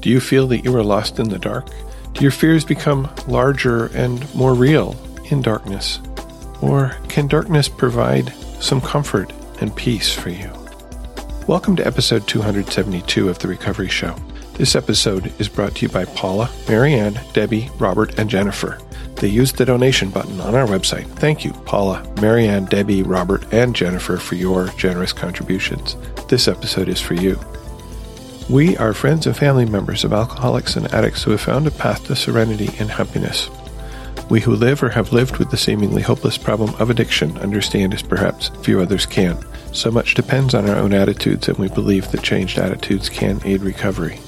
Do you feel that you are lost in the dark? Do your fears become larger and more real in darkness? Or can darkness provide some comfort and peace for you? Welcome to episode 272 of The Recovery Show. This episode is brought to you by Paula, Marianne, Debbie, Robert, and Jennifer. They used the donation button on our website. Thank you, Paula, Marianne, Debbie, Robert, and Jennifer for your generous contributions. This episode is for you. We are friends and family members of alcoholics and addicts who have found a path to serenity and happiness. We who live or have lived with the seemingly hopeless problem of addiction understand as perhaps few others can. So much depends on our own attitudes, and we believe that changed attitudes can aid recovery.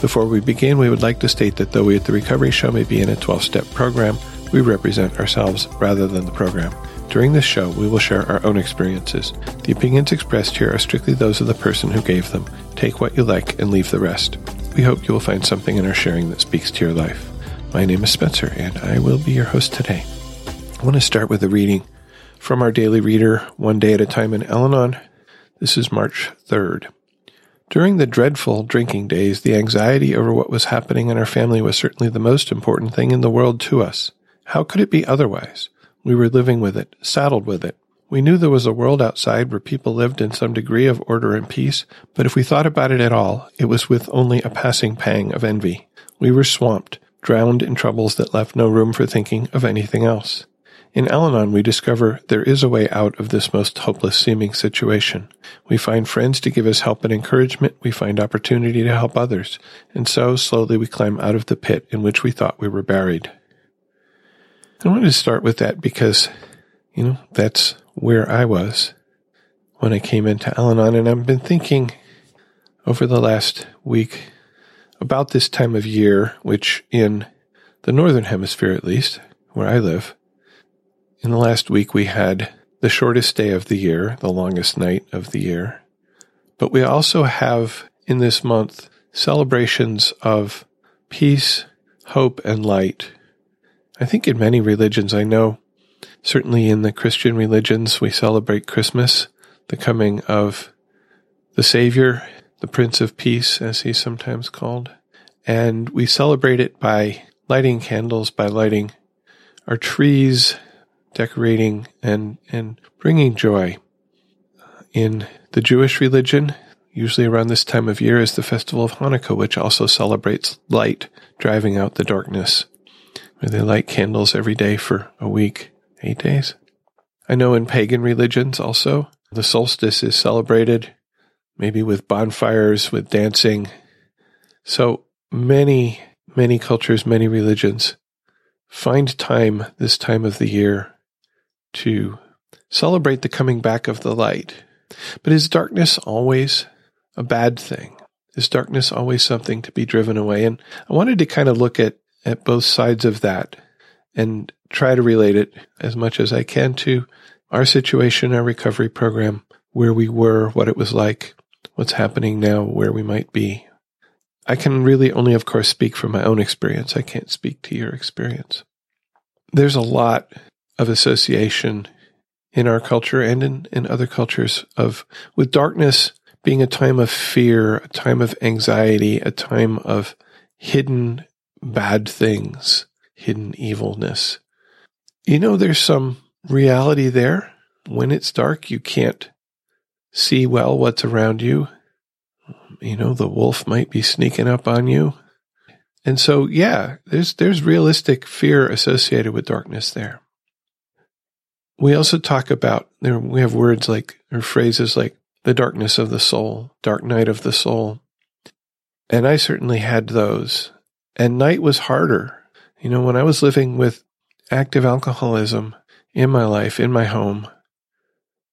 Before we begin, we would like to state that though we at the Recovery Show may be in a 12 step program, we represent ourselves rather than the program. During this show, we will share our own experiences. The opinions expressed here are strictly those of the person who gave them. Take what you like and leave the rest. We hope you will find something in our sharing that speaks to your life. My name is Spencer, and I will be your host today. I want to start with a reading from our daily reader, One Day at a Time in Al Anon. This is March 3rd. During the dreadful drinking days, the anxiety over what was happening in our family was certainly the most important thing in the world to us. How could it be otherwise? We were living with it, saddled with it. We knew there was a world outside where people lived in some degree of order and peace, but if we thought about it at all, it was with only a passing pang of envy. We were swamped, drowned in troubles that left no room for thinking of anything else. In Al Anon, we discover there is a way out of this most hopeless seeming situation. We find friends to give us help and encouragement. We find opportunity to help others. And so, slowly, we climb out of the pit in which we thought we were buried. I wanted to start with that because, you know, that's where I was when I came into Al Anon. And I've been thinking over the last week about this time of year, which in the Northern Hemisphere, at least, where I live, in the last week, we had the shortest day of the year, the longest night of the year. But we also have in this month celebrations of peace, hope, and light. I think in many religions, I know, certainly in the Christian religions, we celebrate Christmas, the coming of the Savior, the Prince of Peace, as he's sometimes called. And we celebrate it by lighting candles, by lighting our trees decorating and, and bringing joy. In the Jewish religion, usually around this time of year is the festival of Hanukkah, which also celebrates light driving out the darkness, where they light candles every day for a week, eight days. I know in pagan religions also, the solstice is celebrated, maybe with bonfires, with dancing. So many, many cultures, many religions find time this time of the year to celebrate the coming back of the light. But is darkness always a bad thing? Is darkness always something to be driven away? And I wanted to kind of look at, at both sides of that and try to relate it as much as I can to our situation, our recovery program, where we were, what it was like, what's happening now, where we might be. I can really only, of course, speak from my own experience. I can't speak to your experience. There's a lot of association in our culture and in, in other cultures of with darkness being a time of fear, a time of anxiety, a time of hidden bad things, hidden evilness. You know, there's some reality there. When it's dark, you can't see well what's around you. You know, the wolf might be sneaking up on you. And so, yeah, there's, there's realistic fear associated with darkness there we also talk about there we have words like or phrases like the darkness of the soul dark night of the soul and i certainly had those and night was harder. You know when i was living with active alcoholism in my life in my home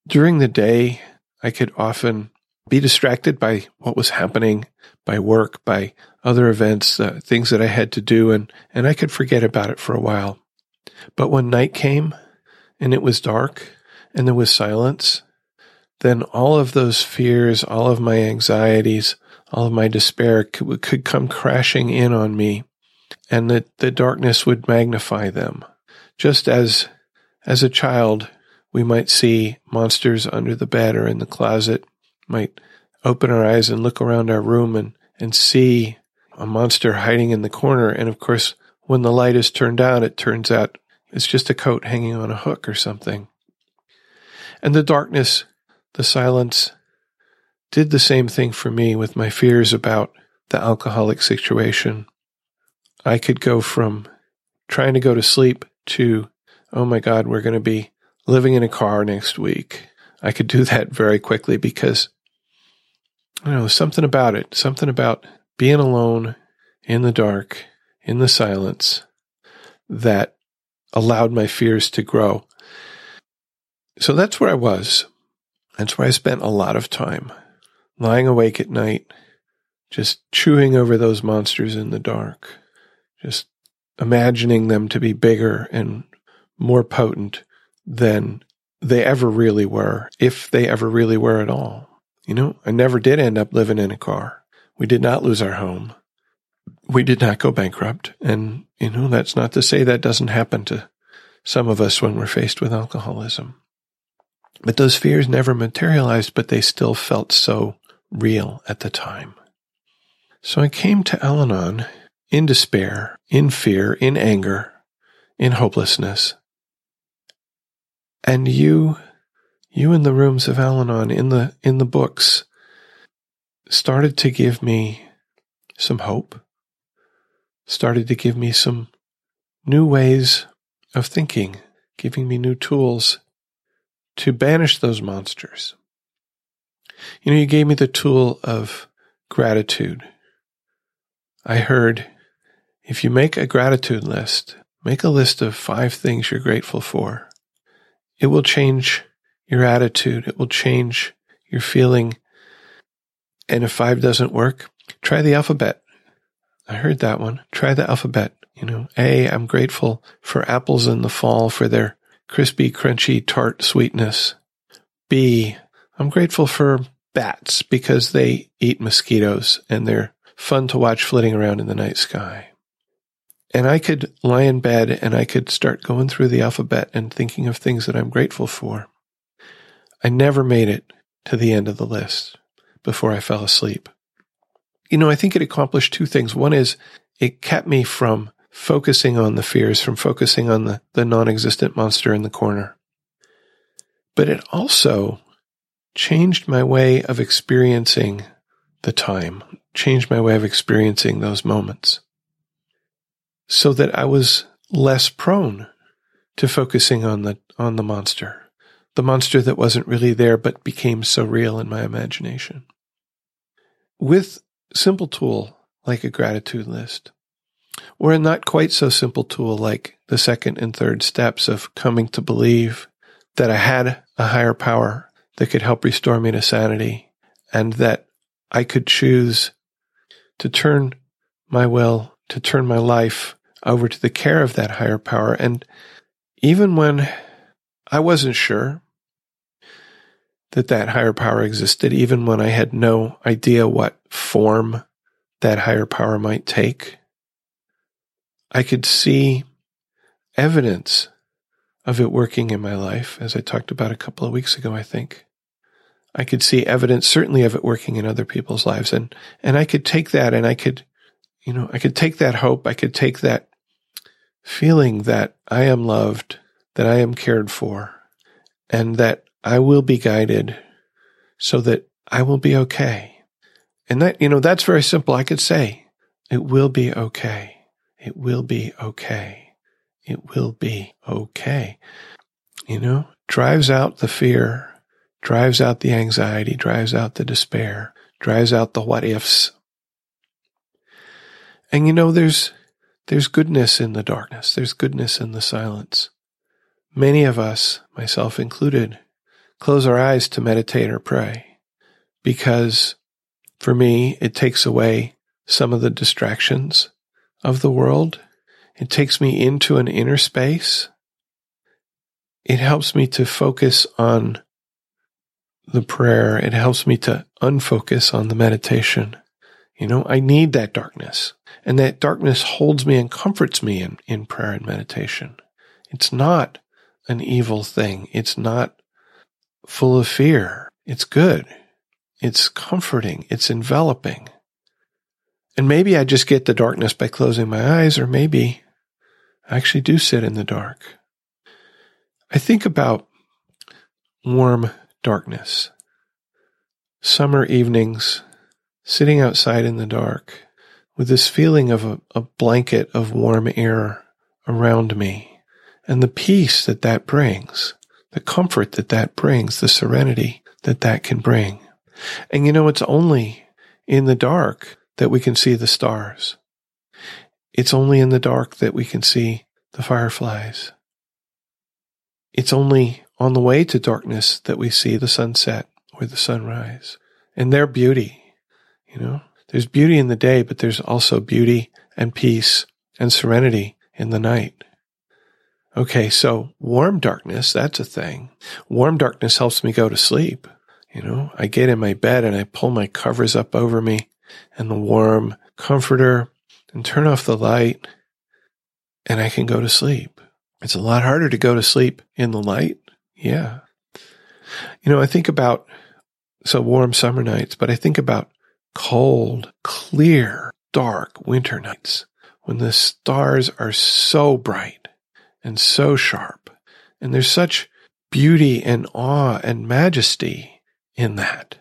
during the day i could often be distracted by what was happening by work by other events uh, things that i had to do and and i could forget about it for a while. But when night came and it was dark and there was silence, then all of those fears, all of my anxieties, all of my despair could, could come crashing in on me and that the darkness would magnify them. Just as, as a child, we might see monsters under the bed or in the closet, might open our eyes and look around our room and, and see a monster hiding in the corner. And of course, when the light is turned on, it turns out it's just a coat hanging on a hook or something. And the darkness, the silence, did the same thing for me with my fears about the alcoholic situation. I could go from trying to go to sleep to, oh my God, we're going to be living in a car next week. I could do that very quickly because I don't know, something about it, something about being alone in the dark, in the silence, that allowed my fears to grow. So that's where I was. That's where I spent a lot of time lying awake at night, just chewing over those monsters in the dark, just imagining them to be bigger and more potent than they ever really were, if they ever really were at all. You know, I never did end up living in a car. We did not lose our home. We did not go bankrupt. And, you know, that's not to say that doesn't happen to some of us when we're faced with alcoholism. But those fears never materialized, but they still felt so real at the time. So I came to Al Anon in despair, in fear, in anger, in hopelessness. And you, you in the rooms of Al Anon, in the, in the books, started to give me some hope, started to give me some new ways of thinking, giving me new tools to banish those monsters. You know, you gave me the tool of gratitude. I heard if you make a gratitude list, make a list of five things you're grateful for. It will change your attitude. It will change your feeling. And if five doesn't work, try the alphabet. I heard that one. Try the alphabet. You know, A, I'm grateful for apples in the fall for their crispy, crunchy, tart sweetness. B, I'm grateful for bats because they eat mosquitoes and they're fun to watch flitting around in the night sky. And I could lie in bed and I could start going through the alphabet and thinking of things that I'm grateful for. I never made it to the end of the list before I fell asleep. You know, I think it accomplished two things. One is it kept me from focusing on the fears, from focusing on the, the non existent monster in the corner. But it also changed my way of experiencing the time, changed my way of experiencing those moments so that I was less prone to focusing on the, on the monster, the monster that wasn't really there, but became so real in my imagination. With simple tool like a gratitude list, or a not quite so simple tool like the second and third steps of coming to believe that I had a higher power that could help restore me to sanity and that I could choose to turn my will, to turn my life over to the care of that higher power. And even when I wasn't sure that that higher power existed, even when I had no idea what form that higher power might take, I could see evidence of it working in my life, as I talked about a couple of weeks ago, I think. I could see evidence certainly of it working in other people's lives. And, and I could take that and I could, you know, I could take that hope. I could take that feeling that I am loved, that I am cared for, and that I will be guided so that I will be okay. And that, you know, that's very simple. I could say, it will be okay. It will be okay. It will be okay. You know, drives out the fear drives out the anxiety, drives out the despair, drives out the what ifs. And you know, there's, there's goodness in the darkness. There's goodness in the silence. Many of us, myself included, close our eyes to meditate or pray because for me, it takes away some of the distractions of the world. It takes me into an inner space. It helps me to focus on the prayer, it helps me to unfocus on the meditation. You know, I need that darkness. And that darkness holds me and comforts me in, in prayer and meditation. It's not an evil thing. It's not full of fear. It's good. It's comforting. It's enveloping. And maybe I just get the darkness by closing my eyes, or maybe I actually do sit in the dark. I think about warm darkness, summer evenings, sitting outside in the dark with this feeling of a, a blanket of warm air around me and the peace that that brings, the comfort that that brings, the serenity that that can bring. And you know, it's only in the dark that we can see the stars. It's only in the dark that we can see the fireflies. It's only on the way to darkness that we see the sunset or the sunrise and their beauty. You know, there's beauty in the day, but there's also beauty and peace and serenity in the night. Okay, so warm darkness, that's a thing. Warm darkness helps me go to sleep. You know, I get in my bed and I pull my covers up over me and the warm comforter and turn off the light and I can go to sleep. It's a lot harder to go to sleep in the light. Yeah. You know, I think about so warm summer nights, but I think about cold, clear, dark winter nights when the stars are so bright and so sharp. And there's such beauty and awe and majesty in that.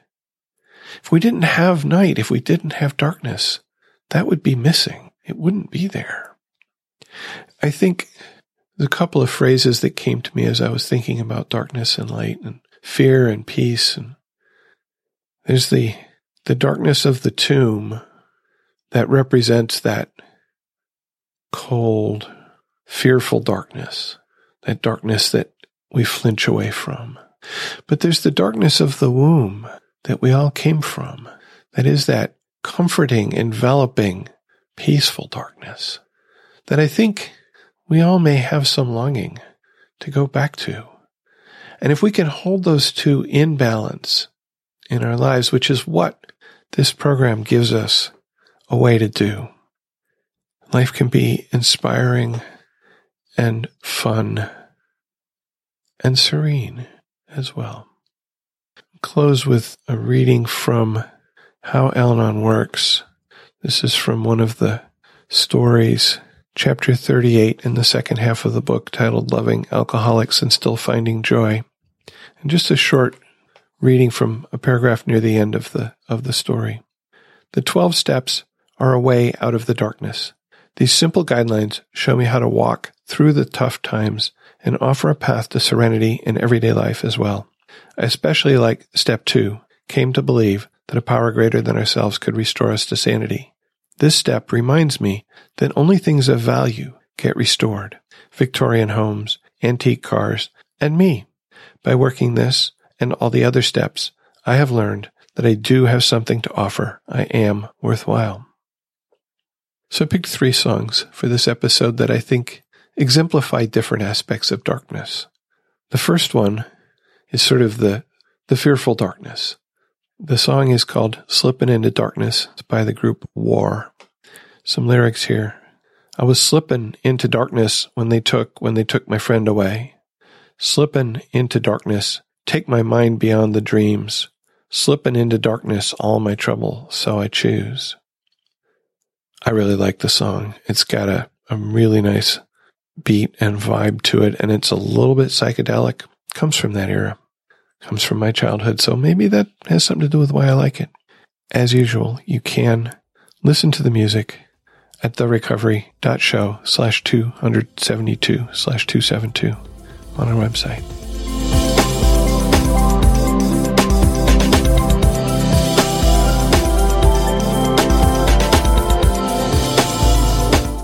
If we didn't have night, if we didn't have darkness, that would be missing. It wouldn't be there. I think the couple of phrases that came to me as I was thinking about darkness and light and fear and peace and there's the the darkness of the tomb that represents that cold, fearful darkness, that darkness that we flinch away from. But there's the darkness of the womb that we all came from. That is that comforting, enveloping, peaceful darkness that I think we all may have some longing to go back to. And if we can hold those two in balance in our lives, which is what this program gives us a way to do, life can be inspiring and fun and serene as well. Close with a reading from How Al-Anon Works. This is from one of the stories chapter 38 in the second half of the book titled Loving Alcoholics and Still Finding Joy. And just a short reading from a paragraph near the end of the, of the story. The 12 steps are a way out of the darkness. These simple guidelines show me how to walk through the tough times and offer a path to serenity in everyday life as well. I especially like step two, came to believe that a power greater than ourselves could restore us to sanity. This step reminds me that only things of value get restored Victorian homes, antique cars, and me. By working this and all the other steps, I have learned that I do have something to offer. I am worthwhile. So I picked three songs for this episode that I think exemplify different aspects of darkness. The first one is sort of the, the fearful darkness. The song is called Slippin' into Darkness. It's by the group War. Some lyrics here. I was slipping into darkness when they took when they took my friend away. Slipping into darkness, take my mind beyond the dreams. Slipping into darkness, all my trouble, so I choose. I really like the song. It's got a, a really nice beat and vibe to it, and it's a little bit psychedelic. Comes from that era comes from my childhood. So maybe that has something to do with why I like it. As usual, you can listen to the music at therecovery.show slash 272 slash 272 on our website.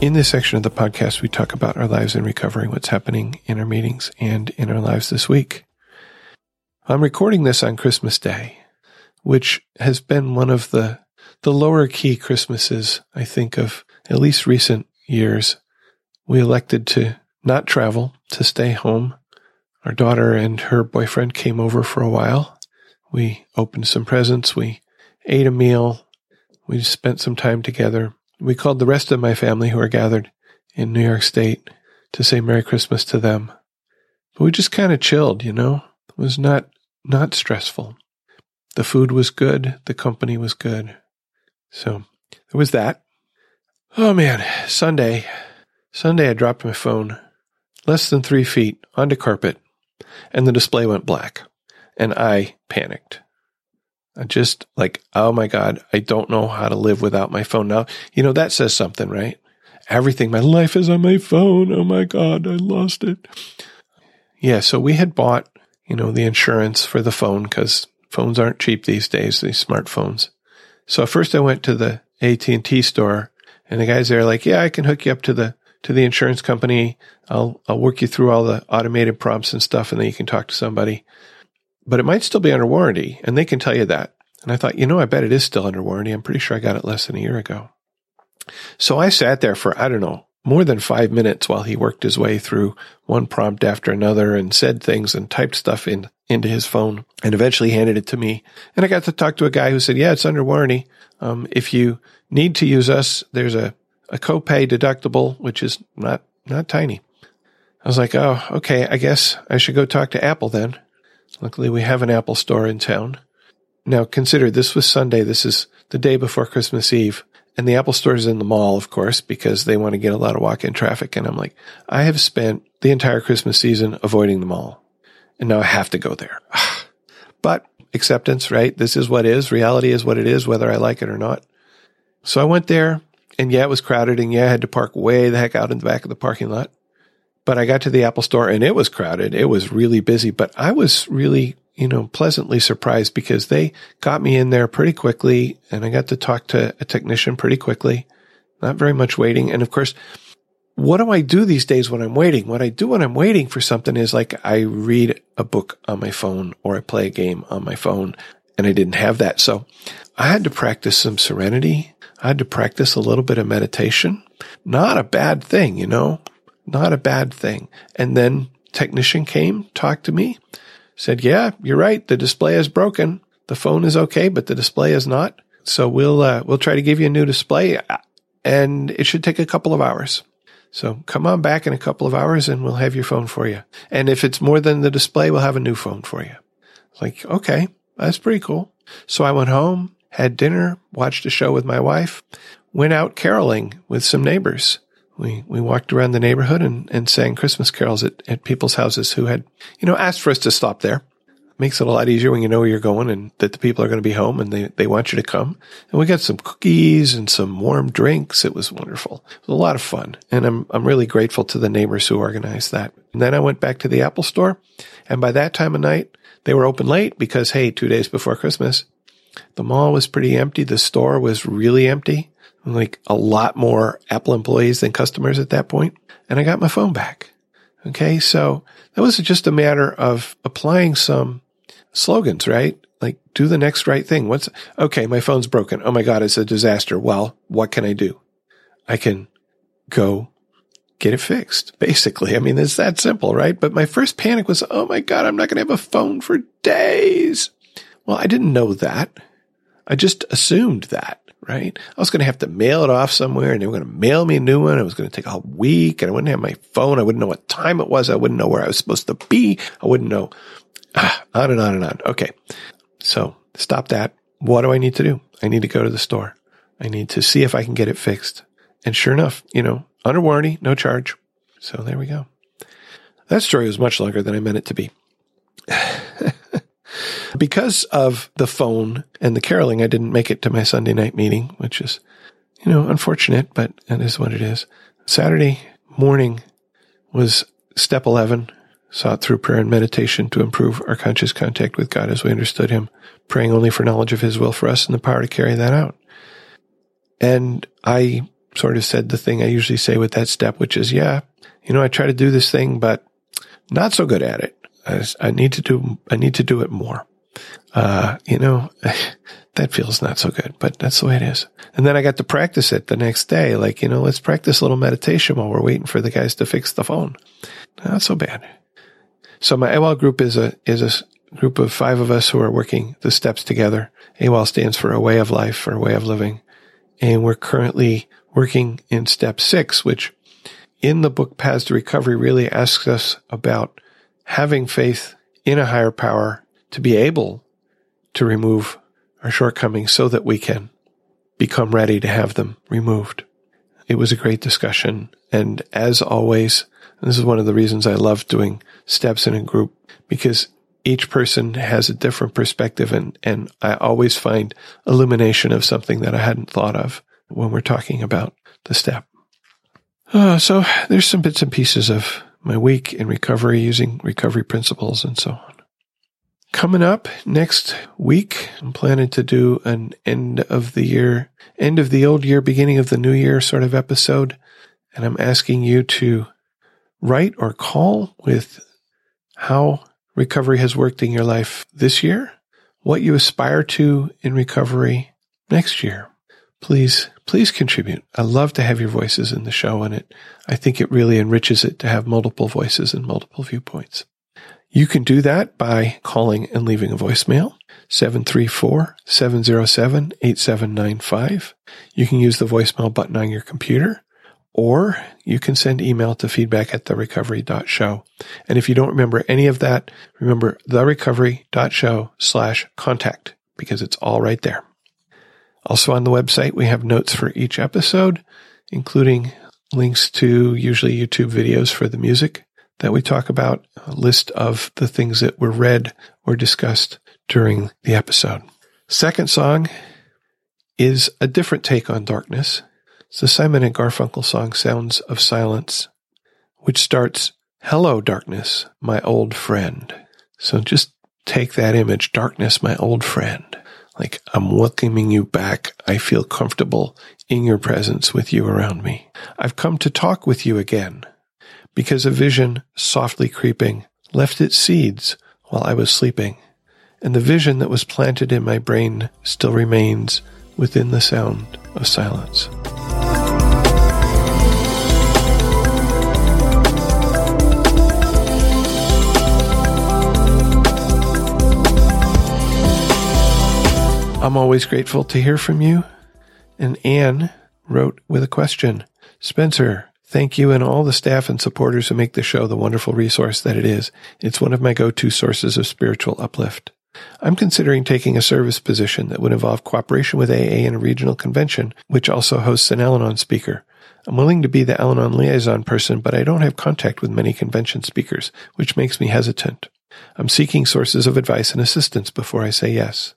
In this section of the podcast, we talk about our lives in recovery, what's happening in our meetings and in our lives this week. I'm recording this on Christmas Day, which has been one of the the lower key Christmases, I think, of at least recent years. We elected to not travel, to stay home. Our daughter and her boyfriend came over for a while. We opened some presents. We ate a meal. We spent some time together. We called the rest of my family who are gathered in New York State to say Merry Christmas to them. But we just kind of chilled, you know? was not not stressful. The food was good, the company was good. So there was that. Oh man, Sunday. Sunday, I dropped my phone less than three feet onto carpet and the display went black and I panicked. I just like, oh my God, I don't know how to live without my phone now. You know, that says something, right? Everything, my life is on my phone. Oh my God, I lost it. Yeah. So we had bought, you know, the insurance for the phone because phones aren't cheap these days, these smartphones. So first I went to the AT&T store and the guys there like, yeah, I can hook you up to the, to the insurance company. I'll, I'll work you through all the automated prompts and stuff and then you can talk to somebody but it might still be under warranty and they can tell you that. And I thought, you know, I bet it is still under warranty. I'm pretty sure I got it less than a year ago. So I sat there for, I don't know, more than five minutes while he worked his way through one prompt after another and said things and typed stuff in into his phone and eventually handed it to me. And I got to talk to a guy who said, yeah, it's under warranty. Um, if you need to use us, there's a, a copay deductible, which is not, not tiny. I was like, oh, okay, I guess I should go talk to Apple then. Luckily, we have an Apple store in town. Now, consider this was Sunday. This is the day before Christmas Eve. And the Apple store is in the mall, of course, because they want to get a lot of walk in traffic. And I'm like, I have spent the entire Christmas season avoiding the mall. And now I have to go there. but acceptance, right? This is what is. Reality is what it is, whether I like it or not. So I went there and yeah, it was crowded and yeah, I had to park way the heck out in the back of the parking lot. But I got to the Apple store and it was crowded. It was really busy, but I was really, you know, pleasantly surprised because they got me in there pretty quickly and I got to talk to a technician pretty quickly. Not very much waiting. And of course, what do I do these days when I'm waiting? What I do when I'm waiting for something is like I read a book on my phone or I play a game on my phone and I didn't have that. So I had to practice some serenity. I had to practice a little bit of meditation. Not a bad thing, you know. Not a bad thing. And then technician came, talked to me, said, yeah, you're right. The display is broken. The phone is okay, but the display is not. So we'll, uh, we'll try to give you a new display and it should take a couple of hours. So come on back in a couple of hours and we'll have your phone for you. And if it's more than the display, we'll have a new phone for you. Like, okay, that's pretty cool. So I went home, had dinner, watched a show with my wife, went out caroling with some neighbors we we walked around the neighborhood and, and sang Christmas carols at, at people's houses who had, you know, asked for us to stop there. Makes it a lot easier when you know where you're going and that the people are going to be home and they, they want you to come. And we got some cookies and some warm drinks. It was wonderful. It was a lot of fun. And I'm, I'm really grateful to the neighbors who organized that. And then I went back to the Apple store. And by that time of night, they were open late because, hey, two days before Christmas, the mall was pretty empty. The store was really empty like a lot more Apple employees than customers at that point, and I got my phone back. Okay. So that was just a matter of applying some slogans, right? Like do the next right thing. What's okay? My phone's broken. Oh my God. It's a disaster. Well, what can I do? I can go get it fixed. Basically. I mean, it's that simple, right? But my first panic was, Oh my God, I'm not going to have a phone for days. Well, I didn't know that. I just assumed that right? I was going to have to mail it off somewhere and they were going to mail me a new one. It was going to take a week and I wouldn't have my phone. I wouldn't know what time it was. I wouldn't know where I was supposed to be. I wouldn't know ah, on and on and on. Okay. So stop that. What do I need to do? I need to go to the store. I need to see if I can get it fixed. And sure enough, you know, under warranty, no charge. So there we go. That story was much longer than I meant it to be. Because of the phone and the caroling, I didn't make it to my Sunday night meeting, which is, you know, unfortunate, but that is what it is. Saturday morning was step 11, sought through prayer and meditation to improve our conscious contact with God as we understood Him, praying only for knowledge of His will for us and the power to carry that out. And I sort of said the thing I usually say with that step, which is, yeah, you know, I try to do this thing, but not so good at it. I, I need to do, I need to do it more uh, you know, that feels not so good, but that's the way it is. And then I got to practice it the next day. Like, you know, let's practice a little meditation while we're waiting for the guys to fix the phone. Not so bad. So my AWOL group is a, is a group of five of us who are working the steps together. AWOL stands for a way of life or a way of living. And we're currently working in step six, which in the book Paths to Recovery really asks us about having faith in a higher power to be able to remove our shortcomings so that we can become ready to have them removed. It was a great discussion. And as always, this is one of the reasons I love doing steps in a group because each person has a different perspective and, and I always find illumination of something that I hadn't thought of when we're talking about the step. Uh, so there's some bits and pieces of my week in recovery using recovery principles and so on. Coming up next week, I'm planning to do an end of the year, end of the old year, beginning of the new year sort of episode. And I'm asking you to write or call with how recovery has worked in your life this year, what you aspire to in recovery next year. Please, please contribute. I love to have your voices in the show and it, I think it really enriches it to have multiple voices and multiple viewpoints. You can do that by calling and leaving a voicemail, 734-707-8795. You can use the voicemail button on your computer, or you can send email to feedback at therecovery.show. And if you don't remember any of that, remember therecovery.show slash contact because it's all right there. Also on the website, we have notes for each episode, including links to usually YouTube videos for the music that we talk about, a list of the things that were read or discussed during the episode. Second song is a different take on darkness. It's the Simon and Garfunkel song Sounds of Silence, which starts, Hello, darkness, my old friend. So just take that image, darkness, my old friend. Like I'm welcoming you back. I feel comfortable in your presence with you around me. I've come to talk with you again because a vision softly creeping left its seeds while I was sleeping, and the vision that was planted in my brain still remains within the sound of silence. I'm always grateful to hear from you. And Anne wrote with a question Spencer, Thank you and all the staff and supporters who make the show the wonderful resource that it is. It's one of my go-to sources of spiritual uplift. I'm considering taking a service position that would involve cooperation with AA in a regional convention, which also hosts an Al-Anon speaker. I'm willing to be the Al-Anon liaison person, but I don't have contact with many convention speakers, which makes me hesitant. I'm seeking sources of advice and assistance before I say yes.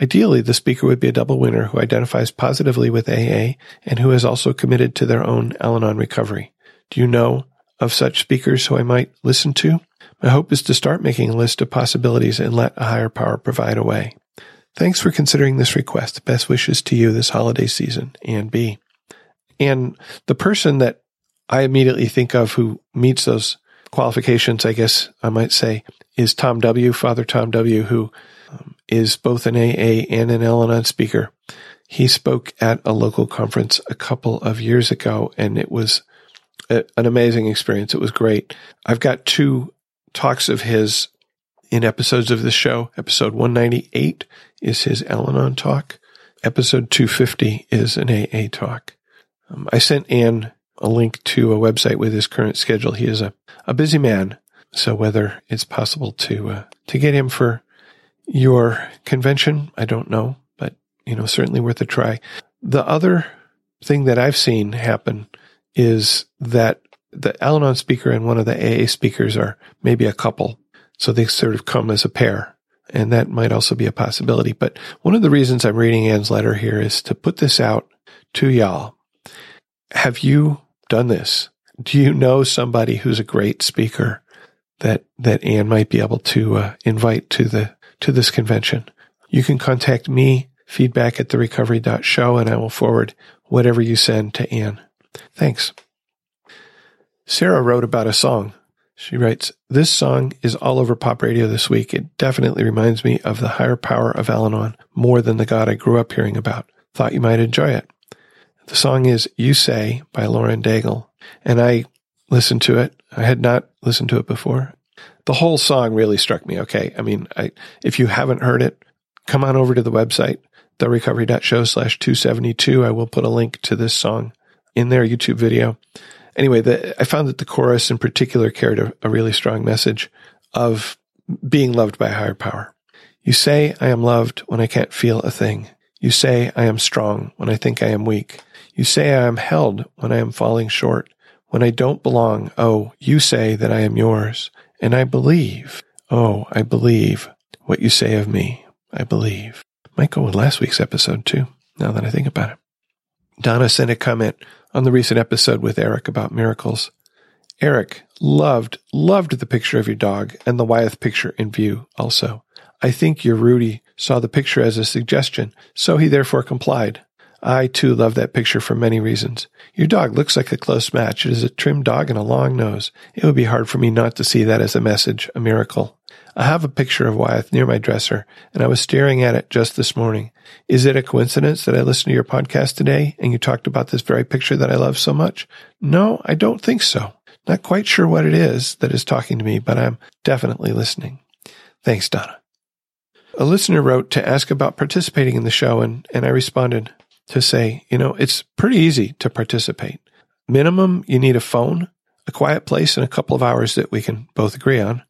Ideally, the speaker would be a double winner who identifies positively with AA and who is also committed to their own Al Anon recovery. Do you know of such speakers who I might listen to? My hope is to start making a list of possibilities and let a higher power provide a way. Thanks for considering this request. Best wishes to you this holiday season, Ann B. And the person that I immediately think of who meets those qualifications, I guess I might say, is Tom W., Father Tom W., who um, is both an AA and an Al-Anon speaker. He spoke at a local conference a couple of years ago, and it was a, an amazing experience. It was great. I've got two talks of his in episodes of the show. Episode 198 is his Al-Anon talk. Episode 250 is an AA talk. Um, I sent Ann a link to a website with his current schedule. He is a, a busy man. So whether it's possible to, uh, to get him for your convention, I don't know, but you know, certainly worth a try. The other thing that I've seen happen is that the Al Anon speaker and one of the AA speakers are maybe a couple. So they sort of come as a pair. And that might also be a possibility. But one of the reasons I'm reading Ann's letter here is to put this out to y'all. Have you done this? Do you know somebody who's a great speaker that, that Ann might be able to uh, invite to the to this convention. You can contact me, feedback at therecovery.show, and I will forward whatever you send to Anne. Thanks. Sarah wrote about a song. She writes, This song is all over pop radio this week. It definitely reminds me of the higher power of Al Anon more than the God I grew up hearing about. Thought you might enjoy it. The song is You Say by Lauren Daigle, and I listened to it. I had not listened to it before, the whole song really struck me. Okay. I mean, I, if you haven't heard it, come on over to the website, therecovery.show slash 272. I will put a link to this song in their YouTube video. Anyway, the, I found that the chorus in particular carried a, a really strong message of being loved by a higher power. You say I am loved when I can't feel a thing. You say I am strong when I think I am weak. You say I am held when I am falling short. When I don't belong, oh, you say that I am yours. And I believe, oh, I believe what you say of me. I believe. Might go with last week's episode too, now that I think about it. Donna sent a comment on the recent episode with Eric about miracles. Eric loved, loved the picture of your dog and the Wyeth picture in view also. I think your Rudy saw the picture as a suggestion, so he therefore complied. I too love that picture for many reasons. Your dog looks like a close match. It is a trim dog and a long nose. It would be hard for me not to see that as a message, a miracle. I have a picture of Wyeth near my dresser, and I was staring at it just this morning. Is it a coincidence that I listened to your podcast today and you talked about this very picture that I love so much? No, I don't think so. Not quite sure what it is that is talking to me, but I'm definitely listening. Thanks, Donna. A listener wrote to ask about participating in the show, and, and I responded to say, you know, it's pretty easy to participate. Minimum, you need a phone, a quiet place, and a couple of hours that we can both agree on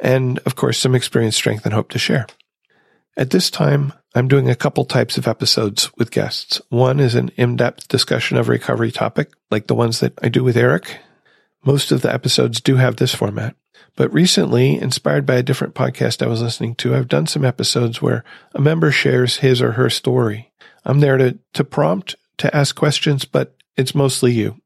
and of course, some experience, strength, and hope to share. At this time, I'm doing a couple types of episodes with guests. One is an in-depth discussion of a recovery topic, like the ones that I do with Eric. Most of the episodes do have this format. But recently, inspired by a different podcast I was listening to, I've done some episodes where a member shares his or her story. I'm there to, to prompt, to ask questions, but it's mostly you.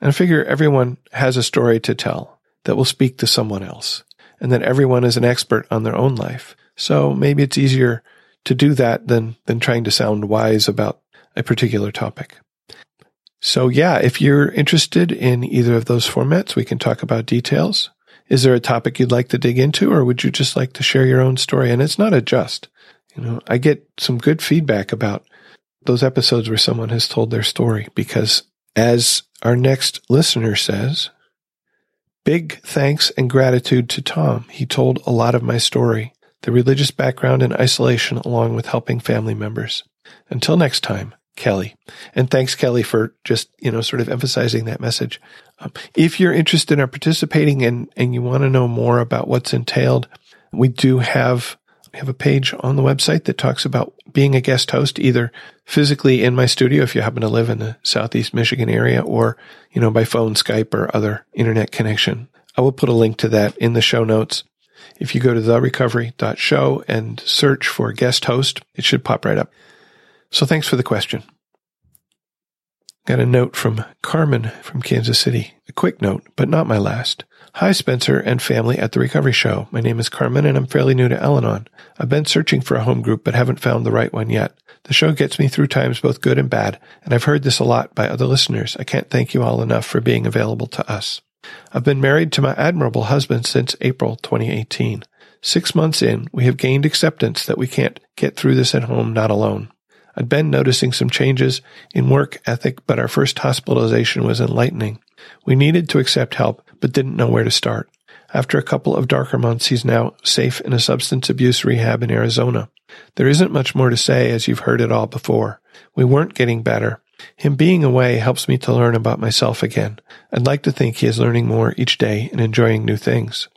And I figure everyone has a story to tell that will speak to someone else and that everyone is an expert on their own life. So maybe it's easier to do that than, than trying to sound wise about a particular topic. So yeah, if you're interested in either of those formats, we can talk about details. Is there a topic you'd like to dig into or would you just like to share your own story? And it's not a just, you know, I get some good feedback about those episodes where someone has told their story because as our next listener says, Big thanks and gratitude to Tom. He told a lot of my story, the religious background and isolation, along with helping family members. Until next time, Kelly. And thanks, Kelly, for just, you know, sort of emphasizing that message. If you're interested in participating and, and you want to know more about what's entailed, we do have we have a page on the website that talks about being a guest host, either physically in my studio if you happen to live in the Southeast Michigan area or, you know, by phone, Skype or other internet connection. I will put a link to that in the show notes. If you go to therecovery.show and search for guest host, it should pop right up. So thanks for the question. Got a note from Carmen from Kansas City. A quick note, but not my last. Hi, Spencer and family at the Recovery Show. My name is Carmen and I'm fairly new to Al Anon. I've been searching for a home group but haven't found the right one yet. The show gets me through times both good and bad, and I've heard this a lot by other listeners. I can't thank you all enough for being available to us. I've been married to my admirable husband since April 2018. Six months in, we have gained acceptance that we can't get through this at home not alone. I'd been noticing some changes in work ethic, but our first hospitalization was enlightening. We needed to accept help, but didn't know where to start. After a couple of darker months, he's now safe in a substance abuse rehab in Arizona. There isn't much more to say as you've heard it all before. We weren't getting better. Him being away helps me to learn about myself again. I'd like to think he is learning more each day and enjoying new things.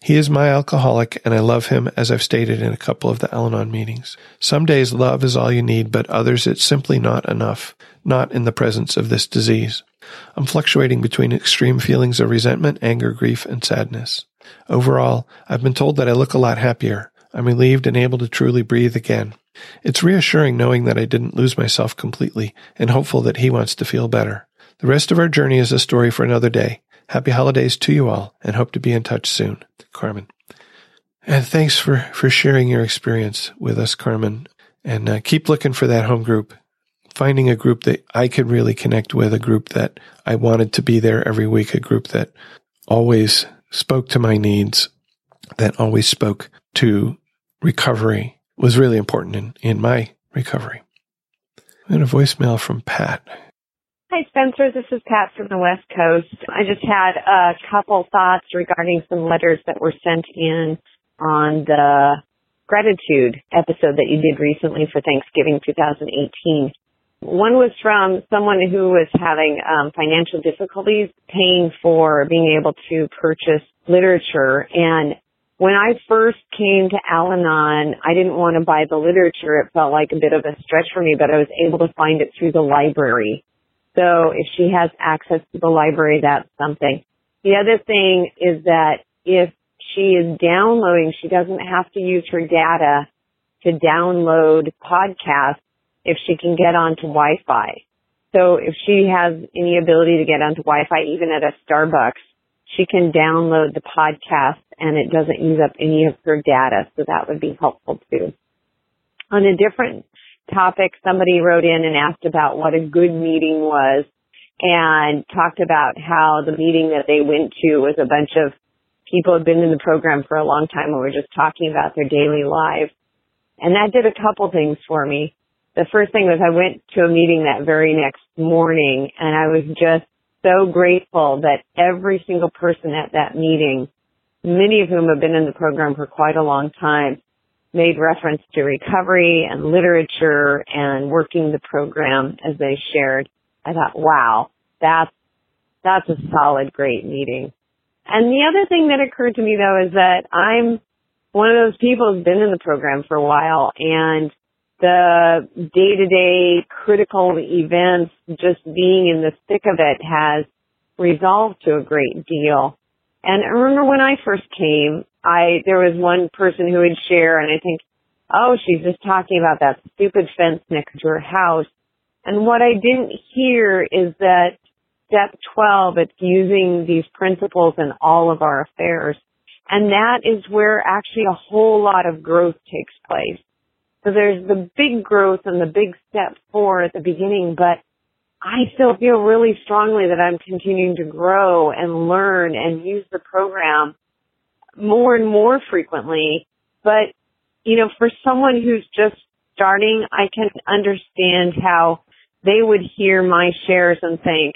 He is my alcoholic, and I love him as I've stated in a couple of the Al Anon meetings. Some days love is all you need, but others it's simply not enough, not in the presence of this disease. I'm fluctuating between extreme feelings of resentment, anger, grief, and sadness. Overall, I've been told that I look a lot happier. I'm relieved and able to truly breathe again. It's reassuring knowing that I didn't lose myself completely and hopeful that he wants to feel better. The rest of our journey is a story for another day. Happy holidays to you all and hope to be in touch soon. Carmen. And thanks for, for sharing your experience with us, Carmen. And uh, keep looking for that home group finding a group that I could really connect with, a group that I wanted to be there every week, a group that always spoke to my needs, that always spoke to recovery was really important in, in my recovery. I got a voicemail from Pat. Hi, Spencer. This is Pat from the West Coast. I just had a couple thoughts regarding some letters that were sent in on the gratitude episode that you did recently for Thanksgiving 2018. One was from someone who was having um, financial difficulties paying for being able to purchase literature, and when I first came to Al-Anon, I didn't want to buy the literature. It felt like a bit of a stretch for me, but I was able to find it through the library. So if she has access to the library, that's something. The other thing is that if she is downloading, she doesn't have to use her data to download podcasts if she can get onto Wi-Fi. So if she has any ability to get onto Wi-Fi, even at a Starbucks, she can download the podcast and it doesn't use up any of her data. So that would be helpful too. On a different topic, somebody wrote in and asked about what a good meeting was and talked about how the meeting that they went to was a bunch of people who had been in the program for a long time and were just talking about their daily lives. And that did a couple things for me. The first thing was I went to a meeting that very next morning and I was just so grateful that every single person at that meeting, many of whom have been in the program for quite a long time, made reference to recovery and literature and working the program as they shared. I thought, wow, that's, that's a solid, great meeting. And the other thing that occurred to me though is that I'm one of those people who's been in the program for a while and the day to day critical events, just being in the thick of it has resolved to a great deal. And I remember when I first came, I, there was one person who would share and I think, oh, she's just talking about that stupid fence next to her house. And what I didn't hear is that step 12, it's using these principles in all of our affairs. And that is where actually a whole lot of growth takes place. So there's the big growth and the big step four at the beginning, but I still feel really strongly that I'm continuing to grow and learn and use the program more and more frequently. But, you know, for someone who's just starting, I can understand how they would hear my shares and think,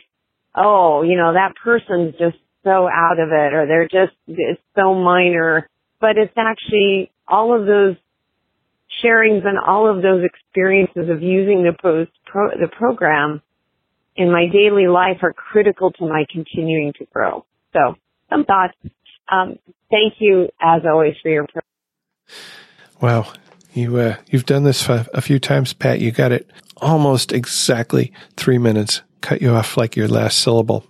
oh, you know, that person's just so out of it or they're just, it's so minor. But it's actually all of those sharings and all of those experiences of using the post pro, the program in my daily life are critical to my continuing to grow. So some thoughts. Um, thank you as always for your. Wow, you uh, you've done this a few times, Pat. You got it almost exactly three minutes. Cut you off like your last syllable.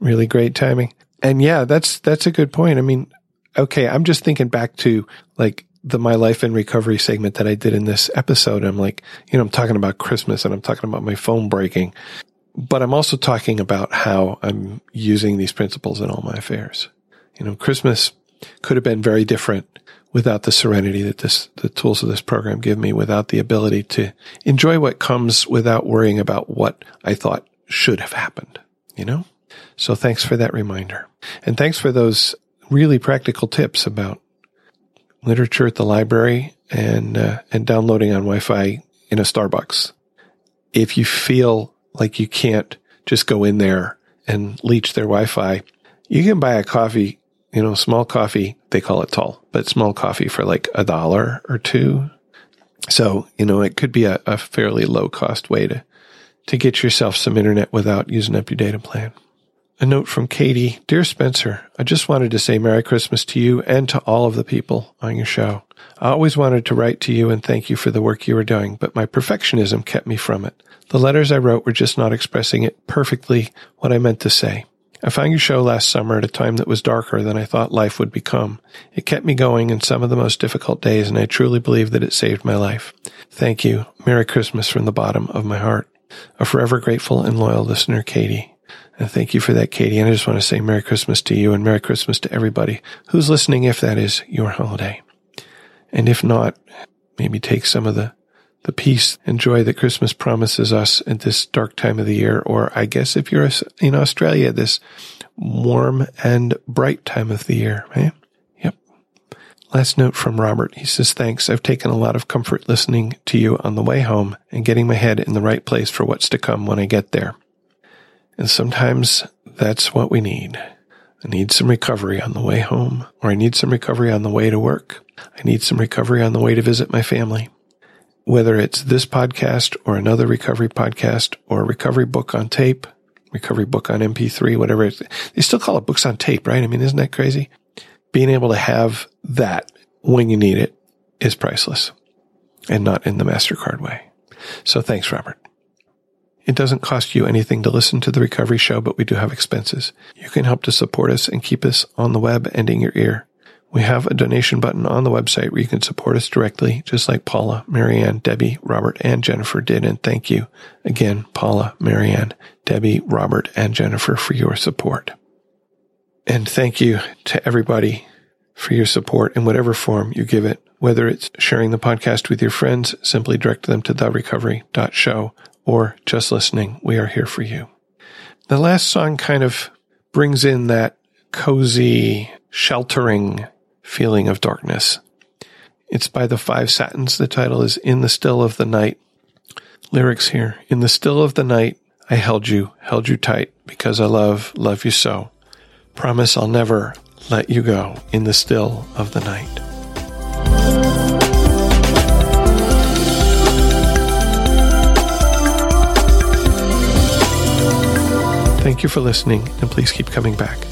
Really great timing. And yeah, that's that's a good point. I mean, okay, I'm just thinking back to like the My Life in Recovery segment that I did in this episode. I'm like, you know, I'm talking about Christmas and I'm talking about my phone breaking, but I'm also talking about how I'm using these principles in all my affairs. You know, Christmas could have been very different without the serenity that this, the tools of this program give me, without the ability to enjoy what comes without worrying about what I thought should have happened, you know? So thanks for that reminder. And thanks for those really practical tips about literature at the library and uh, and downloading on Wi-Fi in a Starbucks. If you feel like you can't just go in there and leech their Wi-Fi, you can buy a coffee, you know, small coffee. They call it tall, but small coffee for like a dollar or two. So, you know, it could be a, a fairly low cost way to, to get yourself some internet without using up your data plan. A note from Katie. Dear Spencer, I just wanted to say Merry Christmas to you and to all of the people on your show. I always wanted to write to you and thank you for the work you were doing, but my perfectionism kept me from it. The letters I wrote were just not expressing it perfectly what I meant to say. I found your show last summer at a time that was darker than I thought life would become. It kept me going in some of the most difficult days, and I truly believe that it saved my life. Thank you. Merry Christmas from the bottom of my heart. A forever grateful and loyal listener, Katie. And thank you for that, Katie. And I just want to say Merry Christmas to you and Merry Christmas to everybody who's listening, if that is your holiday. And if not, maybe take some of the, the peace and joy that Christmas promises us at this dark time of the year. Or I guess if you're in Australia, this warm and bright time of the year, right? Yep. Last note from Robert. He says, thanks. I've taken a lot of comfort listening to you on the way home and getting my head in the right place for what's to come when I get there. And sometimes that's what we need. I need some recovery on the way home, or I need some recovery on the way to work. I need some recovery on the way to visit my family. Whether it's this podcast or another recovery podcast or recovery book on tape, recovery book on MP3, whatever. They still call it books on tape, right? I mean, isn't that crazy? being able to have that when you need it is priceless and not in the MasterCard way. So thanks, Robert. It doesn't cost you anything to listen to the recovery show, but we do have expenses. You can help to support us and keep us on the web and in your ear. We have a donation button on the website where you can support us directly, just like Paula, Marianne, Debbie, Robert, and Jennifer did. And thank you again, Paula, Marianne, Debbie, Robert, and Jennifer for your support. And thank you to everybody for your support in whatever form you give it, whether it's sharing the podcast with your friends, simply direct them to therecovery.show, or just listening. We are here for you. The last song kind of brings in that cozy, sheltering feeling of darkness. It's by the Five Satins. The title is In the Still of the Night. Lyrics here. In the still of the night, I held you, held you tight because I love, love you so. Promise I'll never let you go in the still of the night. Thank you for listening, and please keep coming back.